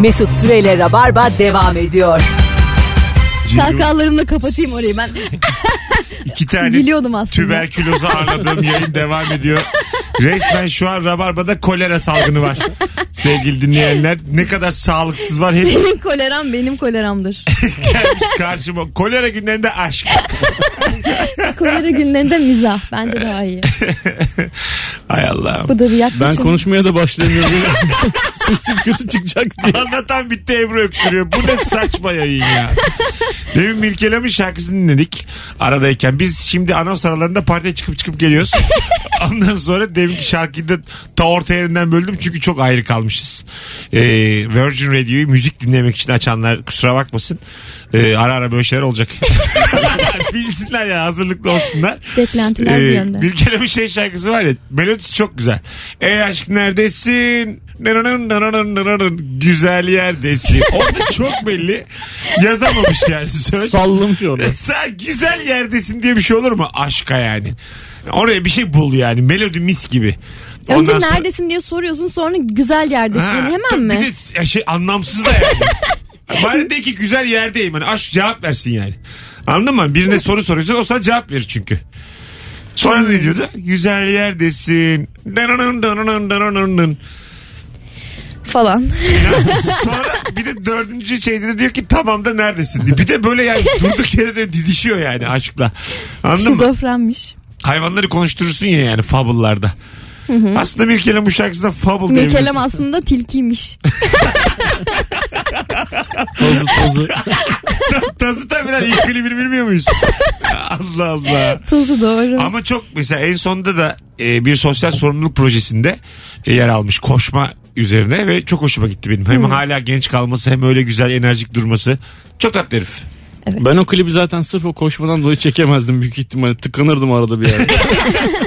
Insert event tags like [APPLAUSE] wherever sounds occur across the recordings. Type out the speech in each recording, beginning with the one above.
Mesut Süreyle Rabarba devam ediyor. Kahkahalarımla kapatayım orayı ben. [LAUGHS] İki tane Gülüyordum aslında. tüberkülozu ağırladığım yayın devam ediyor. Resmen şu an Rabarba'da kolera salgını var. Sevgili dinleyenler ne kadar sağlıksız var hep Senin koleram benim koleramdır. [LAUGHS] gelmiş karşıma. Kolera günlerinde aşk. [LAUGHS] Kolera günlerinde mizah. Bence daha iyi. [LAUGHS] Hay Allah'ım. Bu da bir Ben yaklaşım. konuşmaya da başlayamıyorum. [LAUGHS] Sesim kötü çıkacak diye. Anlatan bitti Ebru öksürüyor. Bu ne saçma yayın ya. Demin Mirkelam'ın şarkısını dinledik aradayken. Biz şimdi anons aralarında partiye çıkıp çıkıp geliyoruz. Ondan sonra deminki şarkıyı da ta orta yerinden böldüm çünkü çok ayrı kalmışız. Ee, Virgin Radio'yu müzik dinlemek için açanlar kusura bakmasın. Ee, ara ara böyle şeyler olacak. [LAUGHS] Bilsinler ya hazırlıklı olsunlar. Beklentiler bir yönde. Bir kere bir şey şarkısı var ya melodisi çok güzel. Ey aşk neredesin? Nananın, nananın, nananın. Güzel yerdesin. Orada çok belli yazamamış yani söz. Sallamış orada. Sen güzel yerdesin diye bir şey olur mu? Aşka yani. Oraya bir şey bul yani. Melodi mis gibi. Önce Ondan sonra- neredesin diye soruyorsun sonra güzel yerdesin. Ha, Hemen mi? Bir de şey anlamsız da yani. [LAUGHS] Bari de ki güzel yerdeyim. Hani aşk cevap versin yani. Anladın mı? Birine soru soruyorsun o sana cevap verir çünkü. Sonra ne diyordu? Güzel yerdesin. Dananın, dananın, dananın. Falan. Sonra bir de dördüncü şeyde de diyor ki tamam da neredesin diye. Bir de böyle yani durduk yere de didişiyor yani aşkla. Anladın mı? Şizofrenmiş. Hayvanları konuşturursun ya yani fabullarda. Aslında bir kelime bu şarkısında fabul Mirkelem diyebilirsin. aslında tilkiymiş. Tazı tazı. Tazı tabii lan ilk klibini bilmiyor muyuz? Allah Allah. Tuzu doğru. Ama çok mesela en sonunda da e, bir sosyal sorumluluk projesinde e, yer almış koşma üzerine ve çok hoşuma gitti benim. Hem hala genç kalması hem öyle güzel enerjik durması. Çok tatlı herif. Ben o klibi zaten sırf o koşmadan dolayı çekemezdim büyük ihtimalle. Tıkanırdım arada bir yerde. [LAUGHS]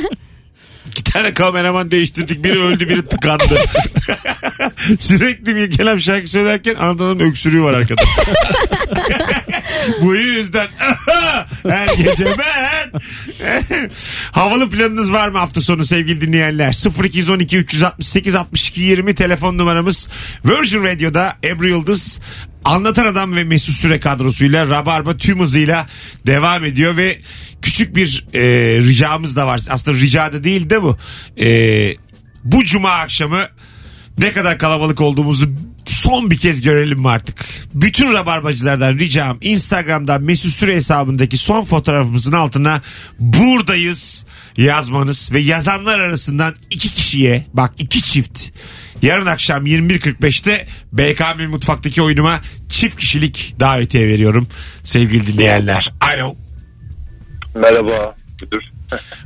İki tane kameraman değiştirdik. Biri öldü biri tıkandı. [LAUGHS] Sürekli bir kelam şarkı söylerken Anadolu'nun öksürüğü var arkada. [LAUGHS] Bu yüzden [LAUGHS] her gece ben [LAUGHS] havalı planınız var mı hafta sonu sevgili dinleyenler 0212 368 62 20 telefon numaramız Virgin Radio'da Ebru Yıldız Anlatan Adam ve Mesut Süre kadrosuyla Rabarba tüm hızıyla devam ediyor ve küçük bir e, ricamız da var. Aslında rica da değil de bu. E, bu cuma akşamı ne kadar kalabalık olduğumuzu son bir kez görelim mi artık? Bütün rabarbacılardan ricam Instagram'dan Mesut Süre hesabındaki son fotoğrafımızın altına buradayız yazmanız ve yazanlar arasından iki kişiye bak iki çift yarın akşam 21.45'te BKM mutfaktaki oyunuma çift kişilik davetiye veriyorum sevgili dinleyenler. Alo. Merhaba müdür.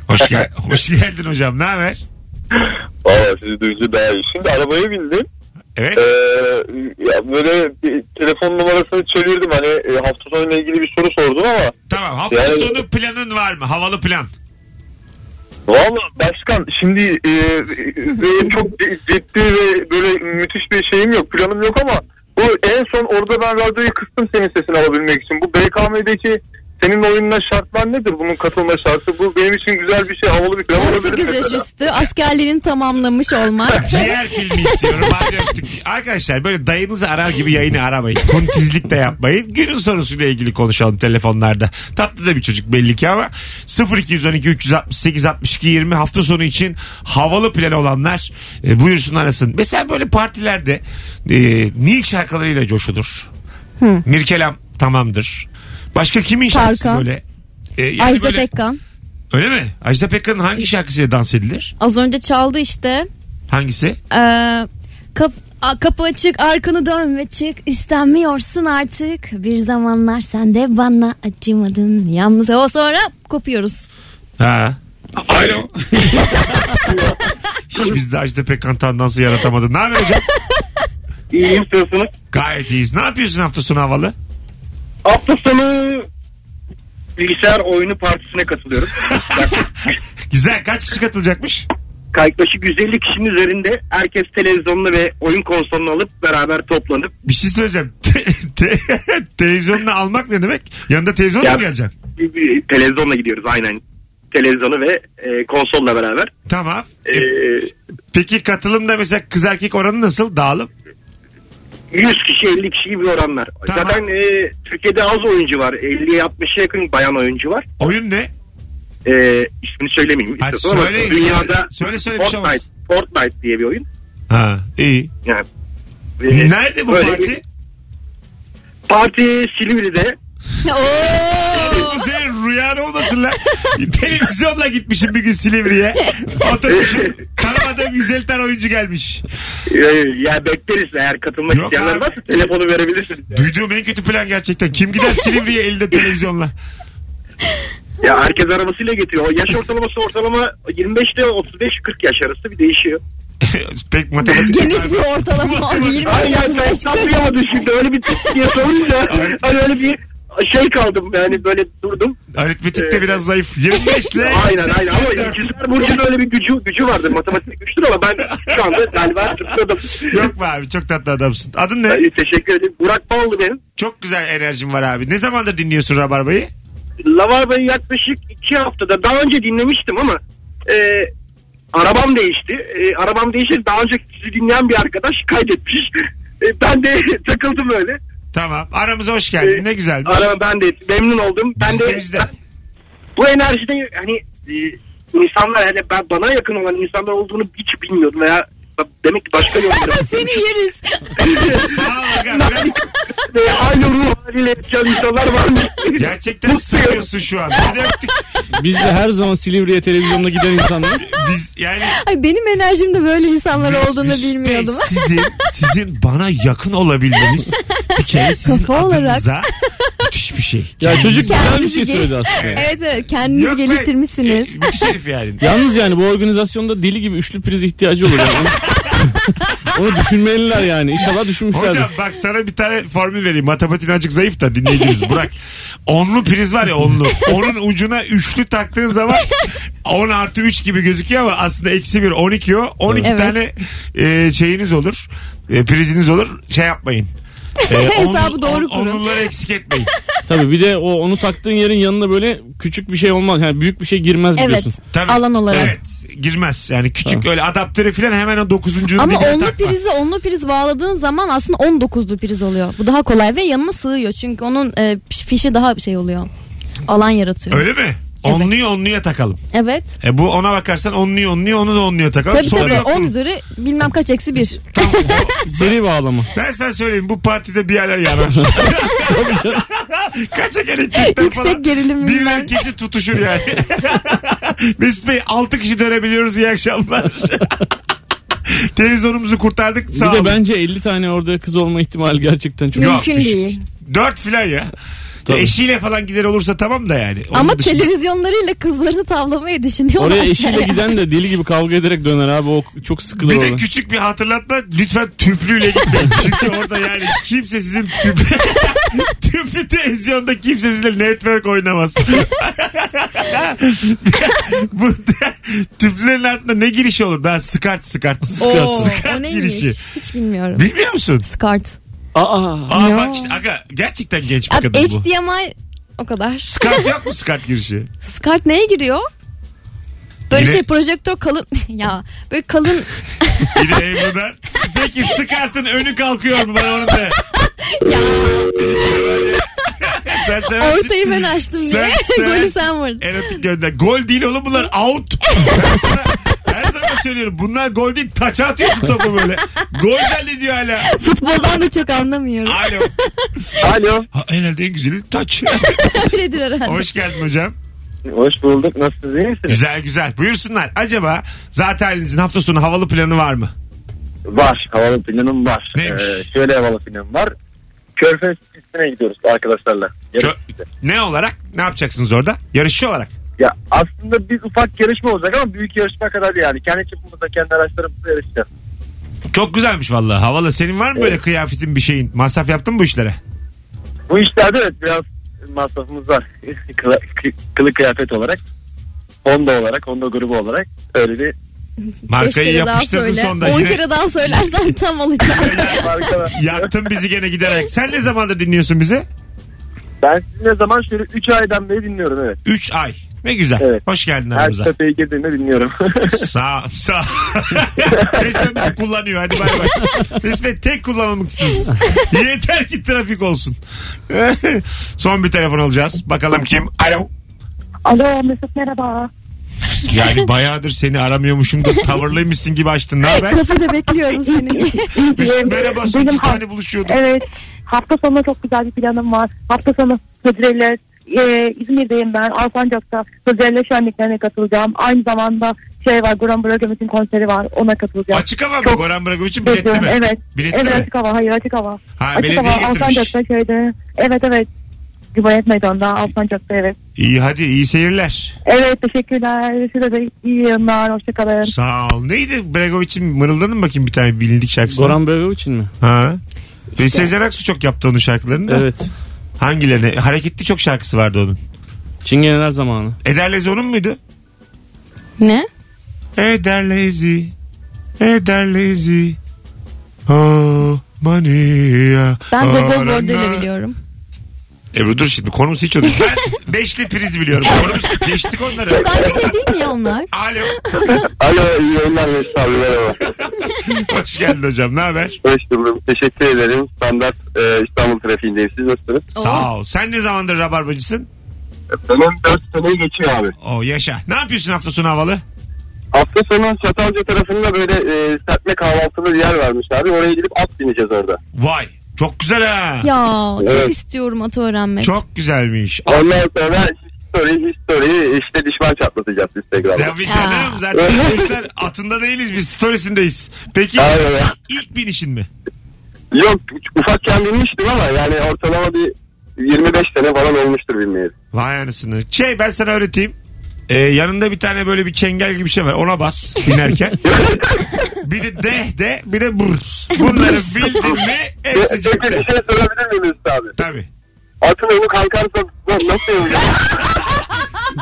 Hoş, gel hoş geldin hocam ne haber? Valla sizi duyunca daha iyi. Şimdi arabaya bindim. Evet. Ee, ya böyle bir telefon numarasını çevirdim. Hani e, hafta sonuyla ilgili bir soru sordum ama Tamam hafta yani- sonu planın var mı? Havalı plan. Valla başkan şimdi e, e, çok ciddi ve böyle müthiş bir şeyim yok. Planım yok ama bu en son orada ben radyoyu kıstım senin sesini alabilmek için. Bu BKM'deki senin oyununa şartlar nedir? Bunun katılma şartı. Bu benim için güzel bir şey. Havalı bir plan olabilir 18 yaş üstü askerlerini tamamlamış olmak. [LAUGHS] Ciğer filmi istiyorum. Hadi öptük. Arkadaşlar böyle dayınızı arar gibi yayını aramayın. Kuntizlik de yapmayın. Günün sorusuyla ilgili konuşalım telefonlarda. Tatlı da bir çocuk belli ki ama 0212 368 62 20 hafta sonu için havalı plan olanlar e, buyursun arasın. Mesela böyle partilerde e, Nil şarkılarıyla coşulur. Mirkelam tamamdır. Başka kimin şarkısı Tarkan. böyle? E, yani Ajda böyle- Pekkan. Öyle mi? Ajda Pekkan'ın hangi şarkısıyla dans edilir? Az önce çaldı işte. Hangisi? Ee, kap, a- kapı açık arkanı dön ve çık istenmiyorsun artık bir zamanlar sen de bana acımadın yalnız o sonra kopuyoruz Ha. Alo. [LAUGHS] Hiç biz de Ajda Pekkan tandansı yaratamadı. Ne haber hocam? İyiyim. Gayet iyiyiz. Ne yapıyorsun hafta sonu havalı? Hafta sonu bilgisayar oyunu partisine katılıyorum. [LAUGHS] Güzel. Kaç kişi katılacakmış? Yaklaşık 150 kişinin üzerinde herkes televizyonunu ve oyun konsolunu alıp beraber toplanıp Bir şey söyleyeceğim. [LAUGHS] Te- te- televizyonunu almak ne demek? Yanında televizyonla Ya- mı geleceksin? televizyonla gidiyoruz aynen. Televizyonu ve e, konsolla beraber. Tamam. E, Peki katılımda mesela kız erkek oranı nasıl? Dağılım? 100 kişi 50 kişi gibi oranlar. Tamam. Zaten e, Türkiye'de az oyuncu var. 50'ye 60'a yakın bayan oyuncu var. Oyun ne? E, ismini söylemeyeyim. Hadi ama söyle, dünyada söyle, söyle şey olmaz. Fortnite, Fortnite diye bir oyun. Ha iyi. Yani, e, Nerede bu parti? bir- Parti Silivri'de. Bu senin rüyan olmasın lan. Televizyonla gitmişim bir gün Silivri'ye. Oturmuşum. Tanımadığım 150 tane oyuncu gelmiş. Ya bekleriz eğer katılmak Yok isteyenler abi. varsa telefonu verebilirsiniz. Yani. Duyduğum en kötü plan gerçekten. Kim gider Silivri'ye elinde televizyonla? Ya herkes arabasıyla getiriyor. O yaş ortalaması ortalama 25 ile 35-40 yaş arası bir değişiyor. [LAUGHS] Pek matematik. Geniş bir ortalama abi. 20 Ay ya sen yaş saplayamadın şimdi öyle bir diye sorunca hani öyle bir şey kaldım yani böyle durdum. Aritmetikte biraz zayıf. 25 [LAUGHS] ile Aynen aynen ama 84. ikizler burcunun öyle bir gücü gücü vardır matematik güçtür ama ben şu anda galiba tutmadım. [LAUGHS] Yok mu abi çok tatlı adamsın. Adın ne? Ay, Teşekkür ederim. Burak Ballı benim. Çok güzel enerjin var abi. Ne zamandır dinliyorsun Rabarba'yı? Lavarba'yı yaklaşık iki haftada daha önce dinlemiştim ama e, arabam değişti. E, arabam değişti. Daha önce sizi dinleyen bir arkadaş kaydetmiş. E, ben de [LAUGHS] takıldım öyle. Tamam. Aramıza hoş geldin. Ee, Ne güzel. Araba ben de memnun oldum. Ben de bizde. [LAUGHS] bu enerjide hani e, insanlar hele ben bana yakın olan insanlar olduğunu hiç bilmiyordum veya demek ki başka yolları. [LAUGHS] Seni yeriz. [LAUGHS] Sağ ol aga. Biraz aynı ruh haliyle yaşayan insanlar varmış. gerçekten sıkıyorsun şu an. Hadi öptük. Biz de her zaman Silivri'ye televizyonda giden insanlar. Biz yani Ay benim enerjimde böyle insanlar olduğunu Mesut Bey, bilmiyordum. Sizin, sizin bana yakın olabilmeniz bir kere sizin Kafa olarak. adınıza [LAUGHS] müthiş bir şey. Ya çocuk güzel bir şey söyledi aslında. Evet evet kendinizi Yok be, geliştirmişsiniz. e, Müthiş herif yani. [LAUGHS] Yalnız yani bu organizasyonda deli gibi üçlü priz ihtiyacı olur. Yani. Onu, [LAUGHS] onu düşünmeliler yani. İnşallah düşünmüşlerdir. Hocam bak sana bir tane formül vereyim. Matematiğin azıcık zayıf da dinleyicimiz. Bırak. Onlu priz var ya onlu. Onun ucuna üçlü taktığın zaman 10 artı 3 gibi gözüküyor ama aslında eksi 1 12 o. 12 Evet. tane e, şeyiniz olur. E, priziniz olur. Şey yapmayın. E, [LAUGHS] Hesabı doğru kurun. Onluları eksik etmeyin. [LAUGHS] Tabii bir de o onu taktığın yerin yanına böyle küçük bir şey olmaz. Yani büyük bir şey girmez Evet. biliyorsun. Tabii. Alan olarak. Evet girmez. Yani küçük öyle adaptörü falan hemen o dokuzuncunun Ama dibine onlu takma. prizi onlu priz bağladığın zaman aslında 19'lu priz oluyor. Bu daha kolay ve yanına sığıyor. Çünkü onun e, fişi daha şey oluyor. Alan yaratıyor. Öyle mi? Onluyu onluya takalım. Evet. E bu ona bakarsan onluyu onluyu onu da onluya takalım. Tabii Sonra tabii 10 üzeri bilmem kaç eksi 1. Tamam, o- [LAUGHS] Seri bağlama. Ben sana söyleyeyim bu partide bir yerler yanar. [LAUGHS] Kaçak elektrikten falan. Yüksek gerilim Bir bilmem. erkeci tutuşur yani. [LAUGHS] Mesut Bey 6 kişi dönebiliyoruz iyi akşamlar. Televizyonumuzu kurtardık Bir sağ de olun. bence 50 tane orada kız olma ihtimali gerçekten çok. Yok, Mümkün düşük. değil. 4 filan ya. Tabii. Eşiyle falan gider olursa tamam da yani. Onun Ama dışında- televizyonlarıyla kızlarını tavlamayı düşünüyorlar. Oraya eşiyle giden de deli gibi kavga ederek döner abi. O çok sıkılır Bir de orada. küçük bir hatırlatma lütfen tüplüyle gitmeyin. [LAUGHS] Çünkü orada yani kimse sizin tüplü, [LAUGHS] tüplü televizyonda kimse sizinle network oynamaz. [LAUGHS] Bu tüplülerin altında ne girişi olur? Daha skart skart. Oo, skart o neymiş? girişi. Hiç bilmiyorum. Bilmiyor musun? Skart. Aa. Aa Ya. bak işte aga gerçekten genç bir Abi kadın bu. HDMI o kadar. Skart [LAUGHS] yok mu skart girişi? Skart neye giriyor? Böyle Yine- şey projektör kalın [LAUGHS] ya böyle kalın [LAUGHS] Yine Ebru'dan. Peki skartın önü kalkıyor mu bana onu de. ya Sen seversin. ortayı ben açtım diye Sen golü seversin. sen vurdun. Erotik gönder. Gol değil oğlum bunlar out. Ben sana söylüyorum. Bunlar gol değil. Taça atıyorsun topu böyle. Gol zannediyor hala. Futboldan da çok anlamıyorum. Alo. Alo. Ha, herhalde en güzeli taç. Öyledir herhalde. Hoş geldin hocam. Hoş bulduk. Nasılsınız iyi misiniz? Güzel güzel. Buyursunlar. Acaba zaten halinizin hafta sonu havalı planı var mı? Var. Havalı planım var. Neymiş? Ee, şöyle havalı planım var. Körfez pistine gidiyoruz arkadaşlarla. Yarış Kö- ne olarak? Ne yapacaksınız orada? Yarışçı olarak. Ya aslında bir ufak yarışma olacak ama büyük yarışma kadar değil yani. Kendi çapımızda kendi araçlarımızla yarışacağız. Çok güzelmiş vallahi. Havalı. Senin var mı böyle kıyafetin bir şeyin? Masraf yaptın mı bu işlere? Bu işlerde evet biraz masrafımız var. [LAUGHS] Kıla- kı- Kılık kıyafet olarak. Honda olarak, Honda grubu olarak öyle bir Beş Markayı kere daha yapıştırdın söyle. sonda. 10 Yine kere daha söylersen [LAUGHS] tam olacak. marka. [LAUGHS] yaktın bizi gene giderek. Sen ne zamandır dinliyorsun bizi? ben sizi ne zaman şöyle 3 aydan beri dinliyorum evet. 3 ay. Ne güzel. Evet. Hoş geldin Her aramıza. kafeye girdiğinde dinliyorum. [LAUGHS] Sağ sağ. [LAUGHS] Resmen bizi kullanıyor. Hadi bay bay. Resmen tek kullanımlıksınız. Yeter ki trafik olsun. [LAUGHS] Son bir telefon alacağız. Bakalım kim? Alo. Alo Mesut merhaba. Yani bayağıdır seni aramıyormuşum da tavırlıymışsın gibi açtın. Ne haber? Kafede bekliyorum seni. Biz merhaba Benim 8 ha- tane buluşuyorduk. Evet hafta sonu çok güzel bir planım var. Hafta sonu Hıdrellez e, İzmir'deyim ben. Alsancak'ta Hıdrellez şenliklerine katılacağım. Aynı zamanda şey var Goran Bregoviç'in konseri var. Ona katılacağım. Açık hava mı? Çok Goran Bragovic'in biletli mi? Evet. Biletli evet mi? açık hava. Hayır açık hava. Ha, açık hava getirmiş. Alsancak'ta şeyde. Evet evet. Cumhuriyet Meydanı'nda Alsancak'ta evet. İyi hadi iyi seyirler. Evet teşekkürler. Size de iyi yayınlar. Hoşçakalın. Sağ ol. Neydi Bregovic'in mırıldanın bakayım bir tane bilindik şarkısı. Goran Bregovic'in mi? Ha. Ve Sezen Aksu çok yaptı onun şarkılarını da. Evet. Hangilerine? Hareketli çok şarkısı vardı onun. Çingeneler zamanı. Ederlezi onun muydu? ne? Ederlezi. Ederlezi. Oh mania. Ben Arana. Bordel'i biliyorum. Ebru dur şimdi konumuz hiç değil. Ben [LAUGHS] beşli priz biliyorum. Konumuz geçtik onları. Çok aynı şey değil mi ya onlar? Alo. [LAUGHS] Alo iyi yayınlar Mesut abi merhaba. [LAUGHS] Hoş geldin hocam. Ne haber? Hoş buldum. Teşekkür ederim. Standart e, İstanbul trafiğindeyim. Siz nasılsınız? Sağ ol. Sen ne zamandır rabarbacısın? Benim 4 seneyi geçiyor abi. O yaşa. Ne yapıyorsun hafta sonu havalı? Hafta sonu Çatalca tarafında böyle e, serpme kahvaltılı bir yer varmış abi. Oraya gidip at bineceğiz orada. Vay. Çok güzel ha. Ya çok Evet. istiyorum atı öğrenmek. Çok güzelmiş. Ondan sonra story, story işte düşman çatlatacağız Instagram'da. Tabii canım. Zaten çocuklar atında değiliz biz. Storiesindeyiz. Peki Aynen öyle. ilk binişin mi? Yok ufakken binmiştim ama yani ortalama bir 25 sene falan olmuştur bilmeyeli. Vay anasını. Şey ben sana öğreteyim. Ee, yanında bir tane böyle bir çengel gibi bir şey var. Ona bas binerken. [LAUGHS] bir de deh de bir de burs. Bunları bildin mi hepsi Peki bir cepte. şey sorabilir miyim Mesut abi? Tabii. Atın önü kalkarsa nasıl olacak?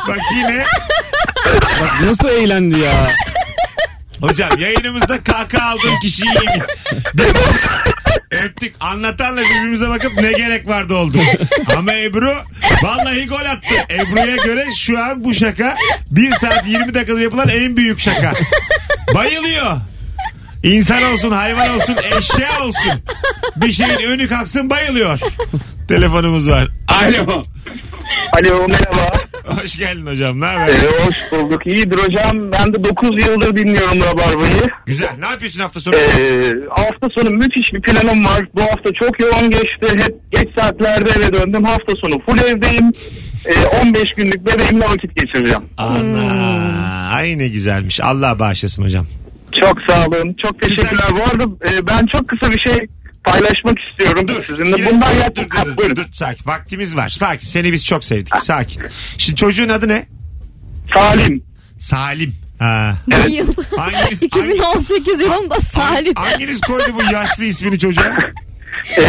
Bak yine Bak nasıl eğlendi ya. Hocam yayınımızda kaka aldığın kişiyi iyi bil. Biz öptük anlatanla birbirimize bakıp ne gerek vardı oldu. Ama Ebru vallahi gol attı. Ebru'ya göre şu an bu şaka 1 saat 20 dakikada yapılan en büyük şaka. Bayılıyor. İnsan olsun, hayvan olsun, eşya olsun. Bir şeyin önü kalksın bayılıyor. Telefonumuz var. Alo. Alo merhaba. Hoş geldin hocam. Ne haber? Ee, hoş bulduk. İyidir hocam. Ben de 9 yıldır dinliyorum Rabarba'yı. Güzel. Ne yapıyorsun hafta sonu? Ee, hafta sonu müthiş bir planım var. Bu hafta çok yoğun geçti. Hep geç saatlerde eve döndüm. Hafta sonu full evdeyim. Ee, 15 günlük bebeğimle vakit geçireceğim. Ana. Ay ne güzelmiş. Allah bağışlasın hocam. Çok sağ olun. Çok teşekkürler. Bu arada e, ben çok kısa bir şey paylaşmak istiyorum sizinle. Yine- Bundan dur, dur, dur, dur, Buyurun. dur, sakin. Vaktimiz var. Sakin. Seni biz çok sevdik. Sakin. Şimdi çocuğun adı ne? Salim. Salim. Ha. Bir yıl. Hanginiz, [LAUGHS] 2018 yılında Salim. hanginiz koydu bu yaşlı ismini çocuğa? Ee,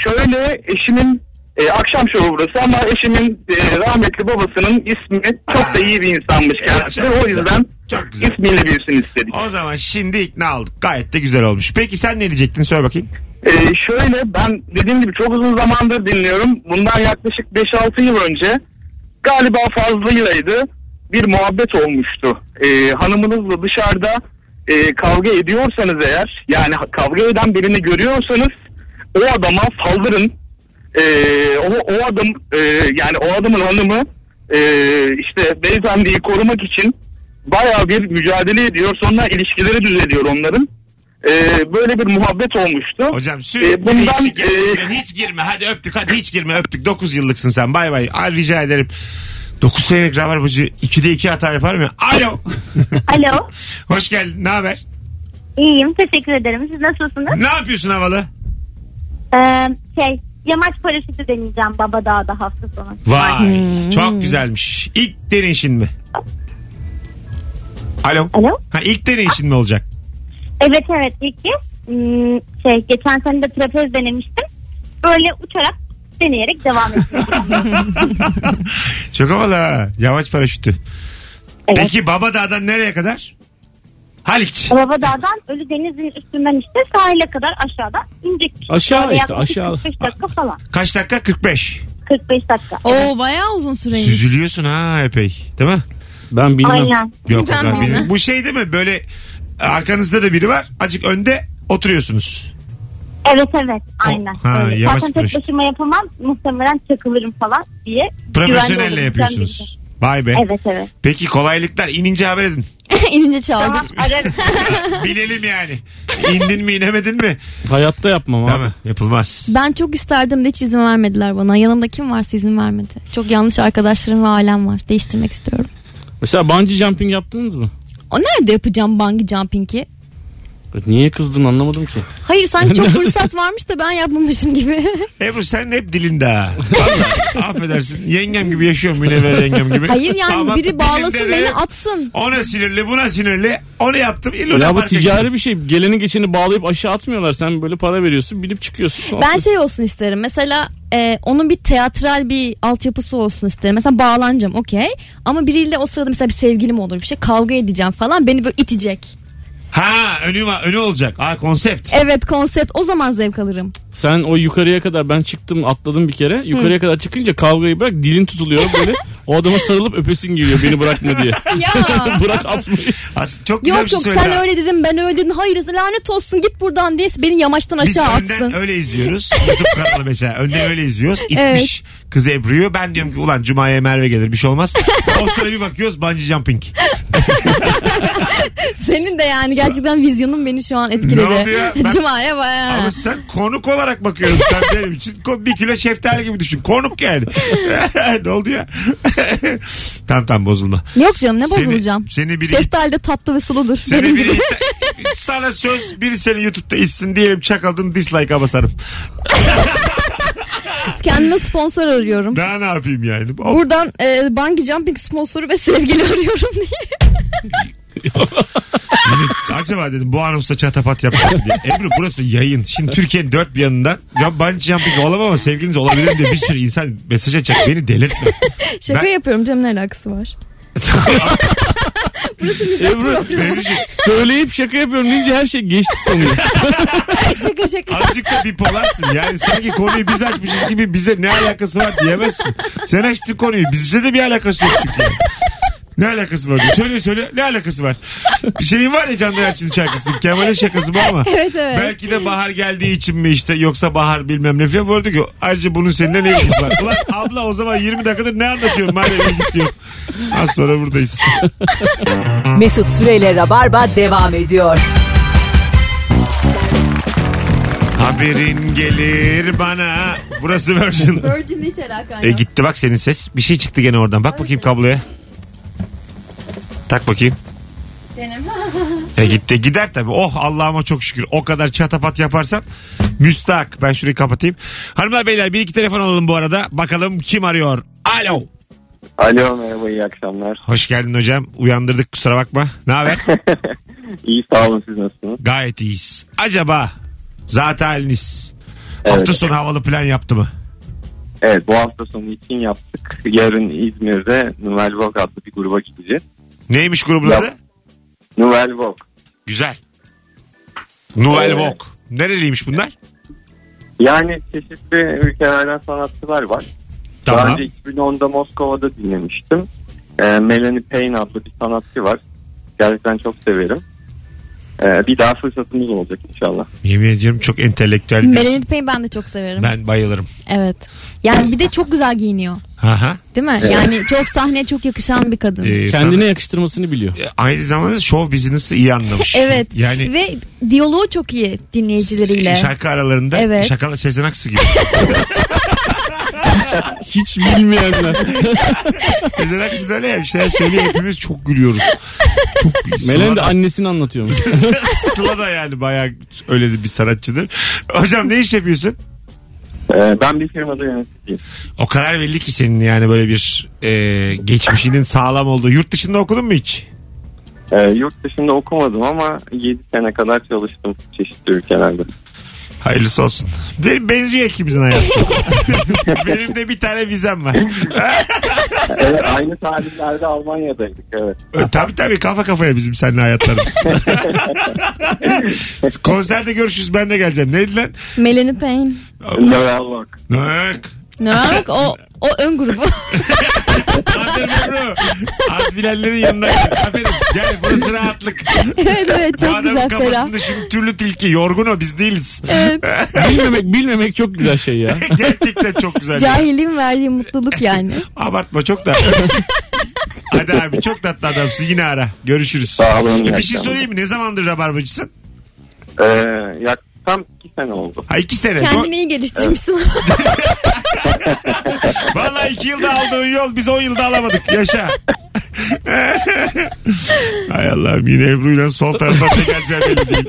şöyle eşimin e, akşam şovu burası ama eşimin e, rahmetli babasının ismi çok da iyi bir insanmış kendisi. O yüzden Çok güzel. ismiyle bilsin istedik. O zaman şimdi ikna olduk. Gayet de güzel olmuş. Peki sen ne diyecektin? Söyle bakayım. Ee, şöyle ben dediğim gibi çok uzun zamandır dinliyorum. Bundan yaklaşık 5-6 yıl önce galiba fazlaydı bir muhabbet olmuştu. Ee, hanımınızla dışarıda e, kavga ediyorsanız eğer yani kavga eden birini görüyorsanız o adama saldırın. Ee, o, o adam e, yani o adamın hanımı e, işte beyefendiyi korumak için baya bir mücadele ediyor. Sonra ilişkileri düzeliyor onların. Ee, böyle bir muhabbet olmuştu. Hocam sürekli Ee, bundan hiç, e, hiç girme. Hadi öptük. Hadi hiç girme. Öptük. 9 yıllıksın sen. Bay bay. Ay, rica ederim. 9 senelik rabarbacı 2'de 2 hata yapar mı? Alo. [LAUGHS] Alo. Hoş geldin. Ne haber? İyiyim teşekkür ederim. Siz nasılsınız? Ne yapıyorsun havalı? Ee, şey yamaç paraşütü deneyeceğim Baba Dağ'da hafta sonu. Vay. Çok güzelmiş. İlk deneyişin mi? Alo. Alo. Ha ilk deneyişin mi olacak? Evet evet ilk kez hmm, şey geçen sene de trapez denemiştim. Böyle uçarak deneyerek devam ettim. [LAUGHS] Çok havalı ha. Yavaş paraşütü. Evet. Peki Baba Dağ'dan nereye kadar? Haliç. Baba Dağ'dan Ölü Deniz'in üstünden işte sahile kadar aşağıdan inecekmiş. Aşağı Böyle işte, aşağı. 45 dakika falan. Kaç dakika? 45. 45 dakika. Oo bayağı uzun süreymiş. Süzülüyorsun ha epey. Değil mi? Ben bilmem. Aynen. Yok Ben bilmem. Bu şey değil mi? Böyle arkanızda da biri var. Acık önde oturuyorsunuz. Evet evet aynen. Ha, Öyle. yavaş Zaten tek başıma yapamam. Muhtemelen çakılırım falan diye. güvenli Profesyonelle yapıyorsunuz. Vay be. Evet evet. Peki kolaylıklar inince haber edin. [LAUGHS] İnince çaldır. Tamam ararım. [LAUGHS] Bilelim yani. İndin mi inemedin mi? Hayatta yapmam Değil abi. mi? Yapılmaz. Ben çok isterdim de hiç izin vermediler bana. Yanımda kim varsa izin vermedi. Çok yanlış arkadaşlarım ve ailem var. Değiştirmek istiyorum. Mesela bungee jumping yaptınız mı? O nerede yapacağım bungee jumping'i? Niye kızdın anlamadım ki. Hayır sanki çok [LAUGHS] fırsat varmış da ben yapmamışım gibi. Ebru sen hep dilinde ha. Vallahi [LAUGHS] affedersin. Yengem gibi yaşıyorum Münevver yengem gibi. Hayır yani Ama biri bağlasın dilinde de beni atsın. Ona sinirli buna sinirli. Onu yaptım. İlla Ya bu ticari bir şey. Geleni geçeni bağlayıp aşağı atmıyorlar. Sen böyle para veriyorsun binip çıkıyorsun. Ben şey olsun isterim. Mesela e, onun bir teatral bir altyapısı olsun isterim. Mesela bağlanacağım okey. Ama biriyle o sırada mesela bir sevgilim olur bir şey kavga edeceğim falan. Beni böyle itecek. Ha önü, var, önü olacak. Ha konsept. Evet konsept o zaman zevk alırım. Sen o yukarıya kadar ben çıktım atladım bir kere. Yukarıya kadar çıkınca kavgayı bırak dilin tutuluyor böyle. O adama sarılıp öpesin geliyor beni bırakma diye. [LAUGHS] Ya. [LAUGHS] Bırak atmayı. Aslında çok güzel yok bir şey yok söyledi. sen ha. öyle dedin ben öyle dedim. Hayır lanet olsun git buradan diye beni yamaçtan Biz aşağı önden atsın. öyle izliyoruz. YouTube [LAUGHS] kanalı mesela. Önden öyle izliyoruz. İtmiş kızı Ebru'yu. Ben diyorum ki ulan Cuma'ya Merve gelir bir şey olmaz. o sırada bir bakıyoruz bungee jumping. [LAUGHS] Senin de yani gerçekten vizyonun beni şu an etkiledi. Ne oldu ya? Ben- Cuma'ya bayağı. Ama sen konuk olarak bakıyorum. Sen [LAUGHS] benim için ko- bir kilo şeftali gibi düşün. Konuk yani. [LAUGHS] ne oldu ya? tamam tamam bozulma. Yok canım ne Seni- bozulacağım. seni biri- Şeftali de tatlı ve suludur. Seni Benim biri gibi. sana söz biri seni YouTube'da içsin diyelim çakaldın dislike'a basarım. Kendime sponsor arıyorum. Daha ne yapayım yani? O- Buradan e, bungee jumping sponsoru ve sevgili arıyorum diye. [LAUGHS] Acaba dedim bu anonsta çatapat yapacağım diye. Ebru burası yayın. Şimdi Türkiye'nin dört bir yanından jump, bungee jumping olamam ama sevgiliniz olabilir diye bir sürü insan mesaj açacak. Beni delirtme. Şaka Ben- yapıyorum canım ne alakası var. [LAUGHS] [LAUGHS] Ebru Mevzucu, söyleyip şaka yapıyorum deyince her şey geçti sanıyor. [LAUGHS] şaka şaka. Azıcık da bipolarsın. Yani sanki konuyu biz açmışız gibi bize ne alakası var diyemezsin. Sen açtın konuyu. Bizce de bir alakası yok çünkü. Ne alakası var? diyor. Söyle söyle ne alakası var? Bir şeyin var ya Candan Erçin'in şarkısı. Kemal'in şakası bu ama. [LAUGHS] Evet evet. Belki de bahar geldiği için mi işte yoksa bahar bilmem ne falan. Bu arada ki ayrıca bunun seninle ne ilgisi var? Ulan abla o zaman 20 dakikadır ne anlatıyorum? Madem ilgisi yok. Az sonra buradayız. Mesut Süreyle Rabarba devam ediyor. Haberin gelir bana. Burası Virgin. Virgin'le hiç alakan E yok. gitti bak senin ses. Bir şey çıktı gene oradan. Bak bakayım kabloya. Tak bakayım. E gitti. Gider tabii. Oh Allah'ıma çok şükür. O kadar çatapat yaparsam müstahak. Ben şurayı kapatayım. Hanımlar beyler bir iki telefon alalım bu arada. Bakalım kim arıyor. Alo. Alo merhaba iyi akşamlar. Hoş geldin hocam. Uyandırdık kusura bakma. Ne haber? [LAUGHS] iyi sağ olun siz nasılsınız? Gayet iyiyiz. Acaba zat haliniz Evet. hafta sonu havalı plan yaptı mı? Evet bu hafta sonu için yaptık. Yarın İzmir'de Nouvelle Vogue adlı bir gruba gideceğiz. Neymiş grubun adı? Nouvelle Vogue. Güzel. Nouvelle. Vogue. Nereliymiş bunlar? Yani çeşitli ülkelerden sanatçılar var. Daha Tamam. önce 2010'da Moskova'da dinlemiştim. Ee, Melanie Payne adlı bir sanatçı var. Gerçekten çok severim. Ee, bir daha fırsatımız olacak inşallah. Yemin ediyorum çok entelektüel bir... Melanie Payne ben de çok severim. Ben bayılırım. Evet. Yani bir de çok güzel giyiniyor. Aha. Değil mi? Yani çok sahneye çok yakışan bir kadın. Ee, Kendine sana- yakıştırmasını biliyor. E, aynı zamanda show business'ı iyi anlamış. [LAUGHS] Evet. Yani Ve diyaloğu çok iyi dinleyicileriyle. şarkı aralarında Evet. şakalı Sezen Aksu gibi. [LAUGHS] Hiç bilmeyenler. Sezen Aksu da öyle ya bir şeyler söylüyor hepimiz çok gülüyoruz. Çok Melen Sıla de da- annesini anlatıyormuş. [LAUGHS] Sıla da yani bayağı öyle de bir sanatçıdır. Hocam ne iş yapıyorsun? Ee, ben bir firmada yöneticiyim. O kadar belli ki senin yani böyle bir e, geçmişinin sağlam olduğu. Yurt dışında okudun mu hiç? Ee, yurt dışında okumadım ama 7 sene kadar çalıştım çeşitli ülkelerde. Hayırlısı olsun. Benim benziyor ikimizin hayatı. [LAUGHS] Benim de bir tane vizem var. Evet, aynı tarihlerde Almanya'daydık evet. E, tabii tabii kafa kafaya bizim seninle hayatlarımız. [LAUGHS] Konserde görüşürüz ben de geleceğim. Neydi lan? Melanie Payne. Nouvelle Vogue. Nörk. Ne bak o o ön grubu. [LAUGHS] Aferin Ebru. Az bilenlerin yanına gel. Aferin. Gel burası rahatlık. evet evet çok adamın güzel Ferah. kafasında şimdi türlü tilki. Yorgun o biz değiliz. [LAUGHS] bilmemek bilmemek çok güzel şey ya. [LAUGHS] Gerçekten çok güzel. ya. Cahilliğin verdiği mutluluk yani. Abartma çok da. Hadi abi çok tatlı adamsın yine ara. Görüşürüz. Sağ olun, Bir şey sorayım mı? Ne zamandır rabarbacısın? Ee, ya tam iki sene oldu. Ha iki sene. Kendini iyi geliştirmişsin. [LAUGHS] Vallahi iki yılda aldığın yol biz on yılda alamadık. Yaşa. [LAUGHS] Hay Allah'ım yine Ebru'yla sol tarafa ne geleceğim belli değil.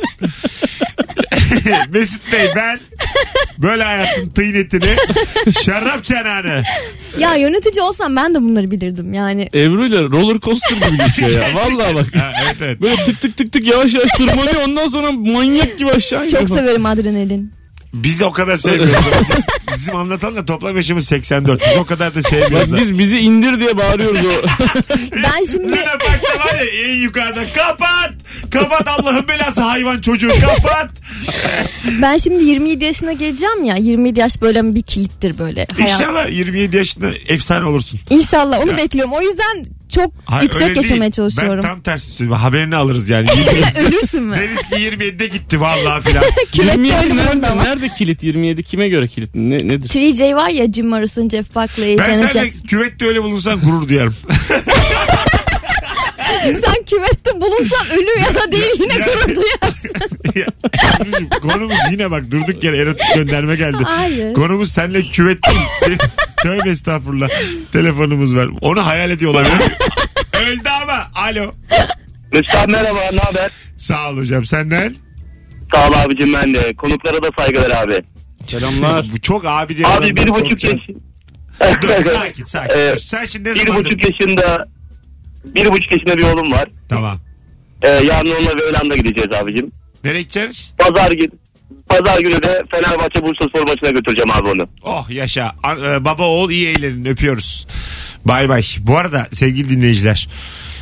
[LAUGHS] Mesut Bey ben böyle hayatın tıynetini şarap çanağını. ya yönetici olsam ben de bunları bilirdim yani. Ebru ile roller coaster gibi geçiyor ya. [LAUGHS] Vallahi bak. Ha, evet evet. Böyle tık tık tık tık yavaş yavaş tırmanıyor ondan sonra manyak gibi aşağı iniyor. Çok severim adrenalin. Biz o kadar sevmiyoruz. Biz- [LAUGHS] bizim anlatan da toplam yaşımız 84. Biz o kadar da sevmiyoruz. biz bizi indir diye bağırıyoruz o. [LAUGHS] Ben şimdi Luna Park'ta var ya en yukarıda kapat. Kapat Allah'ın belası hayvan çocuğu kapat. ben şimdi 27 yaşına geleceğim ya. 27 yaş böyle bir kilittir böyle. Hayat. İnşallah 27 yaşında efsane olursun. İnşallah onu Ya. bekliyorum. O yüzden çok Hayır, öyle yüksek yaşamaya değil. çalışıyorum. Ben tam tersi söylüyorum. Haberini alırız yani. [LAUGHS] Ölürsün mü? Deriz ki 27'de gitti vallahi filan. Küvette 27 ölüm nerede, nerede kilit 27 kime göre kilit ne, nedir? 3J var ya Jim Morrison, Jeff Buckley, Ben Janet sadece Jackson. küvette öyle bulunsan gurur duyarım. [LAUGHS] [LAUGHS] Sen küvette bulunsan ölü ya da değil yine gurur [LAUGHS] duyarsın. Ya, konumuz yine bak durduk yere erotik gönderme geldi. Hayır. Konumuz senle küvet değil. Senin- Tövbe estağfurullah. Telefonumuz var. Onu hayal ediyorlar. [LAUGHS] Öldü ama. Alo. Mesut merhaba ne haber? Sağ ol hocam. Senden? Sağ ol abicim ben de. Konuklara da saygılar abi. Selamlar. Bu çok abi diye. Abi bir buçuk yaş. Dur sakin sakin. Ee, Dur, Sen şimdi ne bir zamandır? buçuk yaşında bir buçuk yaşında bir oğlum var. Tamam. Ee, yarın onunla Veyland'a gideceğiz abicim. Nereye gideceğiz? Pazar günü Pazar günü de Fenerbahçe Bursa Spor maçına götüreceğim abi onu. Oh yaşa. A- e, baba oğul iyi eğlenin. Öpüyoruz. Bay bay. Bu arada sevgili dinleyiciler.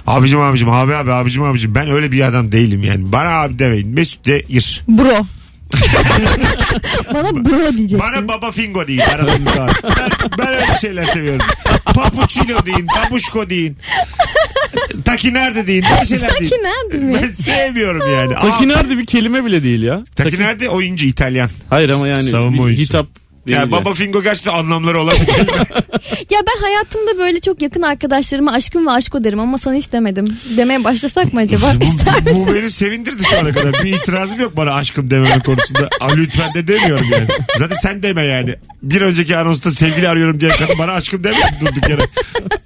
Abicim abicim abi abi abicim abicim ben öyle bir adam değilim yani. Bana abi demeyin. Mesut de ir. Bro. [LAUGHS] Bana bro diyeceksin. Bana baba fingo deyin aranızda. ben, ben öyle şeyler seviyorum. Papuçino deyin, babuşko deyin. Taki nerede deyin. Şeyler Taki deyin. nerede mi? Ben sevmiyorum yani. Taki Aa, nerede bir kelime bile değil ya. Taki nerede? Oyuncu İtalyan. Hayır ama yani Savunma bir oyuncusu. hitap değil Yani ya. baba fingo gerçekten anlamları olabilir. [LAUGHS] [LAUGHS] Ya ben hayatımda böyle çok yakın arkadaşlarıma aşkım ve aşko derim ama sana hiç demedim. Demeye başlasak mı acaba? İster bu, [LAUGHS] misin? bu beni sevindirdi şu ana kadar. Bir itirazım yok bana aşkım dememe konusunda. Aa, lütfen de demiyorum yani. Zaten sen deme yani. Bir önceki anonsta sevgili arıyorum diye kadın bana aşkım deme durduk yere.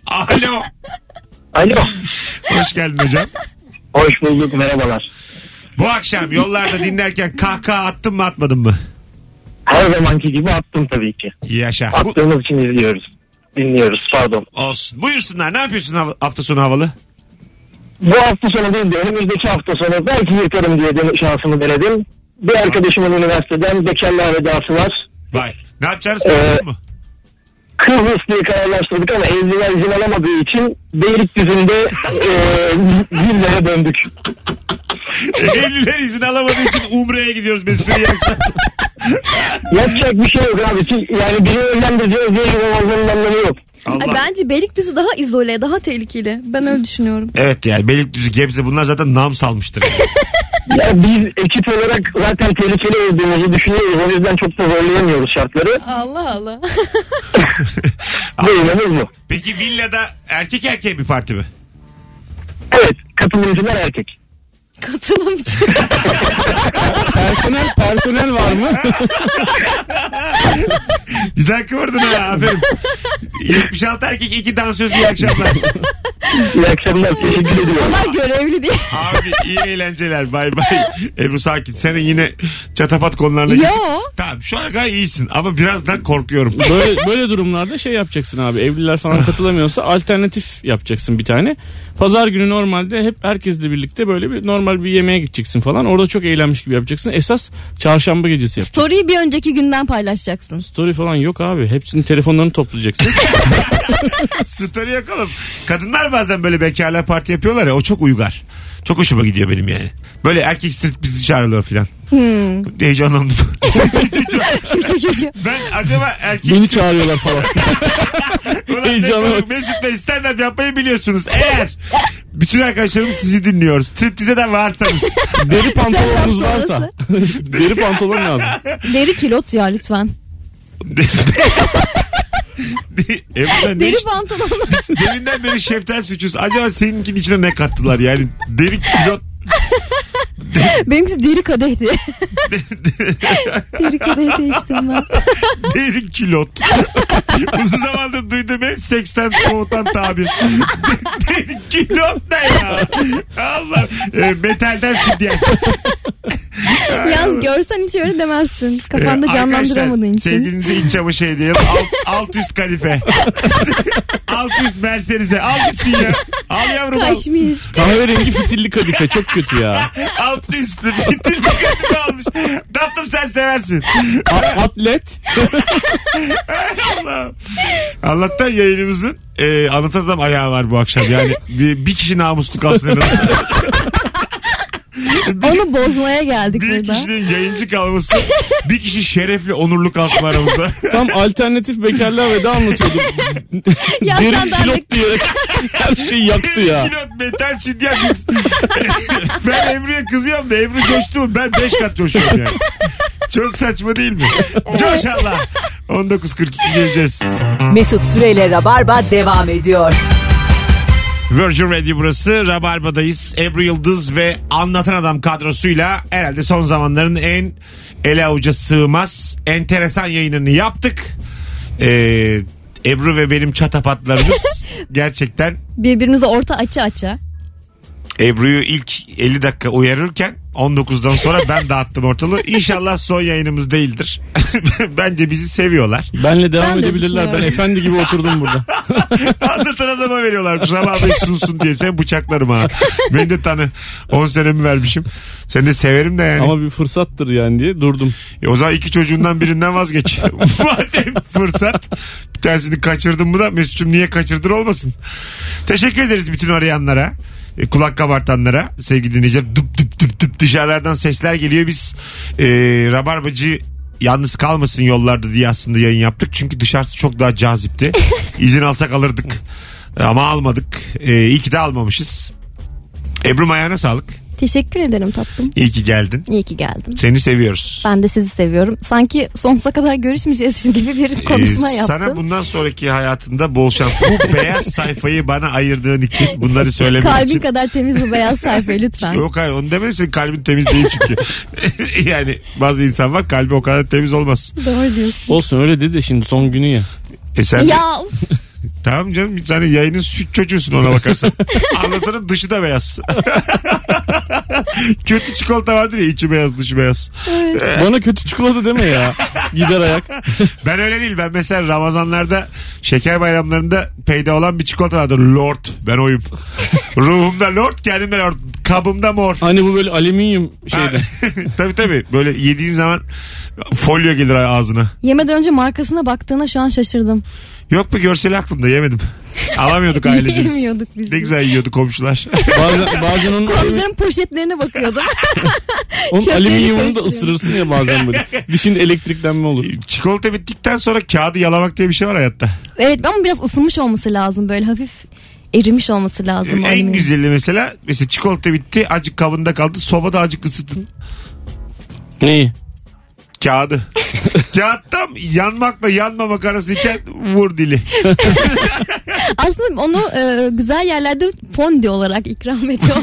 Alo. Alo. Hoş geldin hocam. Hoş bulduk merhabalar. Bu akşam yollarda dinlerken kahkaha attın mı atmadın mı? Her zamanki gibi attım tabii ki. Yaşa. Attığımız için izliyoruz. Dinliyoruz pardon. olsun. Buyursunlar. Ne yapıyorsun hav- hafta sonu havalı? Bu hafta sonu değil de önümüzdeki hafta sonu belki yırtarım diye de şansımı denedim. Bir arkadaşımın üniversiteden bekarlığa vedası var. Vay. Ne yapacağız? Ee, mu? Kıbrıs diye kararlaştırdık ama evliler izin alamadığı için Beylikdüzü'nde e, villaya döndük. Evliler izin alamadığı için Umre'ye gidiyoruz Mesut Bey. [LAUGHS] Yapacak bir şey yok abi. Yani biri evlendireceğiz diye olmanın anlamı yok. Ay, Allah. bence Beylikdüzü daha izole, daha tehlikeli. Ben öyle düşünüyorum. Evet yani Beylikdüzü Gebze bunlar zaten nam salmıştır. Yani. [LAUGHS] Ya biz ekip olarak zaten tehlikeli olduğumuzu düşünüyoruz. O yüzden çok da zorlayamıyoruz şartları. Allah Allah. [LAUGHS] Beyimiz bu. Peki villada erkek erkeğe bir parti mi? Evet katılımcılar erkek. Katılımcı. Personel personel var mı? Güzel kıvırdın ha aferin. 76 erkek 2 dansöz iyi akşamlar. İyi akşamlar teşekkür ediyorum. Onlar görevli diye. Abi iyi eğlenceler bay bay. Ebru sakin senin yine çatapat konularına Yo. Tamam şu an gayet iyisin ama birazdan korkuyorum. Böyle böyle durumlarda şey yapacaksın abi. Evliler falan katılamıyorsa alternatif yapacaksın bir tane. Pazar günü normalde hep herkesle birlikte böyle bir normal bir yemeğe gideceksin falan. Orada çok eğlenmiş gibi yapacaksın. Esas çarşamba gecesi yapacaksın. Story'yi bir önceki günden paylaşacaksın. Story falan yok abi. Hepsinin telefonlarını toplayacaksın. [LAUGHS] Story yakalım. Kadınlar bazen böyle bekarlar parti yapıyorlar ya o çok uygar. Çok hoşuma gidiyor benim yani. Böyle erkek strip bizi çağırıyorlar filan. Heyecanlandım. [LAUGHS] [LAUGHS] Şu şu şu şu. Ben acaba erkek... Beni [LAUGHS] çağırıyorlar falan. Ulan [LAUGHS] Heyecana ne- bak. Mesut Bey stand-up yapmayı biliyorsunuz. Eğer bütün arkadaşlarım sizi dinliyoruz. Striptize de varsanız. Deri pantolonunuz varsa. Deri pantolon lazım. Deri kilot ya lütfen. Deri içtin? pantolonlar. Deminden beri şeftal suçuz. Acaba seninkinin içine ne kattılar yani? Deri pilot. [LAUGHS] Benimkisi deri kadehti. [LAUGHS] deri kadehti içtim ben. [LAUGHS] Deri kilot. Uzun zamandır duyduğum en seksten soğutan tabir. Deri kilot ne ya? Allah. E, metalden sidyen. [LAUGHS] Yalnız görsen hiç öyle demezsin. Kafanda Ee, canlandıramadığın için. Sevgilinize iç çamaşır hediye alın. Alt, alt üst kadife. [LAUGHS] alt üst Mercedes'e. Al gitsin ya. Al yavrum al. Kaşmir. Kahverengi fitilli kadife çok kötü ya. [LAUGHS] Alt üstü. Bitirdi kadife almış. Tatlım sen seversin. A- atlet. Allah. Allah'tan yayınımızın e, anlatan adam ayağı var bu akşam. Yani bir, bir kişi namuslu kalsın en azından. Onu bozmaya geldik bir burada. kişinin yayıncı kalması bir kişi şerefli onurlu kalsın aramızda. [LAUGHS] Tam alternatif bekarlığa veda anlatıyordum. Ya Deri sen kilot diyerek [LAUGHS] her şeyi yaktı ya. Pilot metal sütyen biz. [LAUGHS] ben Ebru'ya kızıyorum da Ebru coştu mu ben 5 kat coşuyorum yani. Çok saçma değil mi? Coş Allah. 19.42 geleceğiz. Mesut Süreyle Rabarba devam ediyor. Virgin Radio burası. Rabarba'dayız. Ebru Yıldız ve Anlatan Adam kadrosuyla herhalde son zamanların en ele avuca sığmaz enteresan yayınını yaptık. Ee, Ebru ve benim çatapatlarımız [LAUGHS] gerçekten Birbirimize orta açı açı. Ebru'yu ilk 50 dakika uyarırken 19'dan sonra ben dağıttım ortalığı. İnşallah son yayınımız değildir. [LAUGHS] Bence bizi seviyorlar. Benle devam Ben de edebilirler. Ben düşünüyorum. efendi gibi oturdum burada. [LAUGHS] Anlatan adama veriyorlarmış. Rabarbayı sunsun diye. Sen bıçaklarım ha. Beni de tanı. 10 senemi vermişim. Seni de severim de yani. Ama bir fırsattır yani diye durdum. E o zaman iki çocuğundan birinden vazgeç. [LAUGHS] Madem fırsat. Bir tanesini kaçırdın mı da Mesut'cum niye kaçırdın olmasın. Teşekkür ederiz bütün arayanlara. E, kulak kabartanlara sevgili dinleyiciler. Dıp dıp dıp dışarılardan sesler geliyor. Biz e, Rabarbacı yalnız kalmasın yollarda diye aslında yayın yaptık. Çünkü dışarısı çok daha cazipti. [LAUGHS] İzin alsak alırdık. Ama almadık. E, iyi ki de almamışız. Ebru ayağına sağlık. Teşekkür ederim tatlım. İyi ki geldin. İyi ki geldin. Seni seviyoruz. Ben de sizi seviyorum. Sanki sonsuza kadar görüşmeyeceğiz [LAUGHS] gibi bir konuşma Ee, yaptın. Sana bundan sonraki hayatında bol şans. Bu [LAUGHS] beyaz sayfayı bana ayırdığın için bunları söylemek Kalbin için. kadar temiz bu beyaz sayfayı lütfen. Yok hayır onu demedim senin kalbin temiz değil çünkü. [LAUGHS] yani bazı insan var kalbi o kadar temiz olmaz. Doğru diyorsun. Olsun öyle dedi de şimdi son günü ya. E sen de- Ya uf, tamam canım sen yayının süt çocuğusun ona bakarsan. [LAUGHS] Anlatanın dışı da beyaz. [LAUGHS] Kötü çikolata vardır ya içi beyaz dışı beyaz. [LAUGHS] Bana kötü çikolata deme ya. Gider ayak. Ben öyle değil. Ben mesela Ramazanlarda şeker bayramlarında peyda olan bir çikolata vardır. Lord. Ben oyum. Ruhumda Lord kendimde Lord. Kabımda mor. Hani bu böyle alüminyum şeyde. tabii tabii. Böyle yediğin zaman folyo gelir ağzına. yemeden önce markasına baktığına şu an şaşırdım. Yok mu görseli aklımda yemedim. Alamıyorduk [LAUGHS] ailecimiz. Yemiyorduk biz Ne de. güzel yiyordu komşular. Bazen, bazen onun, Komşuların poşetlerine bakıyordum. [LAUGHS] onun alüminyumunu da ısırırsın ya bazen böyle. Dişinde elektriklenme olur. Çikolata bittikten sonra kağıdı yalamak diye bir şey var hayatta. evet ama biraz ısınmış olması lazım. Böyle hafif erimiş olması lazım. en alüminyum. güzeli mesela mesela çikolata bitti acık kabında kaldı sobada acık ısıtın Neyi? Kağıdı. [LAUGHS] Kağıt tam yanmakla yanmamak arasıyken vur dili. [LAUGHS] Aslında onu e, güzel yerlerde fondü olarak ikram ediyor.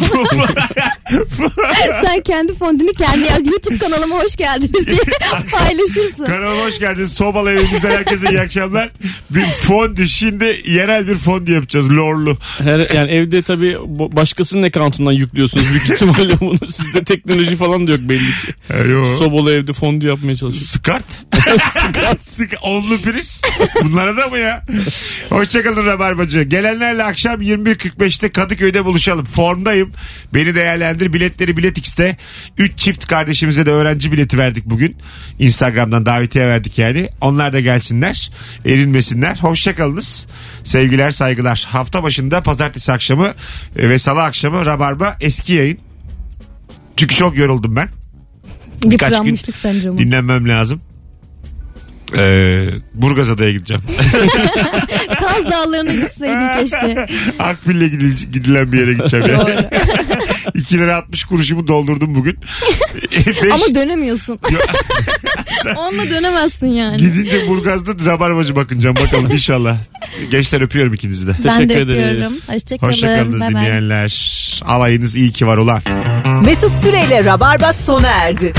[LAUGHS] Sen kendi fondünü kendi yap. YouTube kanalıma hoş geldiniz diye [LAUGHS] paylaşırsın. Kanalıma hoş geldiniz. Sobalı evimizden herkese iyi akşamlar. Bir fondü. Şimdi yerel bir fondü yapacağız. Lorlu. Her, yani evde tabii başkasının accountundan yüklüyorsunuz büyük ihtimalle bunu. Sizde teknoloji falan da yok belli ki. Yo. Sobalı evde fondü yapmaya çalışıyorsunuz. Skart. Skart. Onlu priz. Bunlara da mı ya? Hoşçakalın Rabarbacı. Gelenlerle akşam 21.45'te Kadıköy'de buluşalım. Formdayım. Beni değerlendir. Biletleri Bilet X'te. 3 çift kardeşimize de öğrenci bileti verdik bugün. Instagram'dan davetiye verdik yani. Onlar da gelsinler. Erinmesinler. Hoşçakalınız. Sevgiler saygılar. Hafta başında pazartesi akşamı ve salı akşamı Rabarba eski yayın. Çünkü çok yoruldum ben. Birkaç gün sendromu. dinlenmem lazım. Ee, Burgazada'ya gideceğim. [LAUGHS] Kaz dağlarına gitseydin keşke. [LAUGHS] Akbil'le gidil- gidilen bir yere gideceğim. Yani. Doğru. [LAUGHS] 2 lira 60 kuruşumu doldurdum bugün. Beş- Ama dönemiyorsun. Onunla dönemezsin yani. Gidince Burgaz'da rabarbacı bakınacağım bakalım inşallah. Gençler öpüyorum ikinizi de. ben de Teşekkür ederiz. öpüyorum. Hoşçakalın. Hoşçakalınız Bye bye. dinleyenler. Alayınız iyi ki var ulan. Mesut Süreyle Rabarba sona erdi.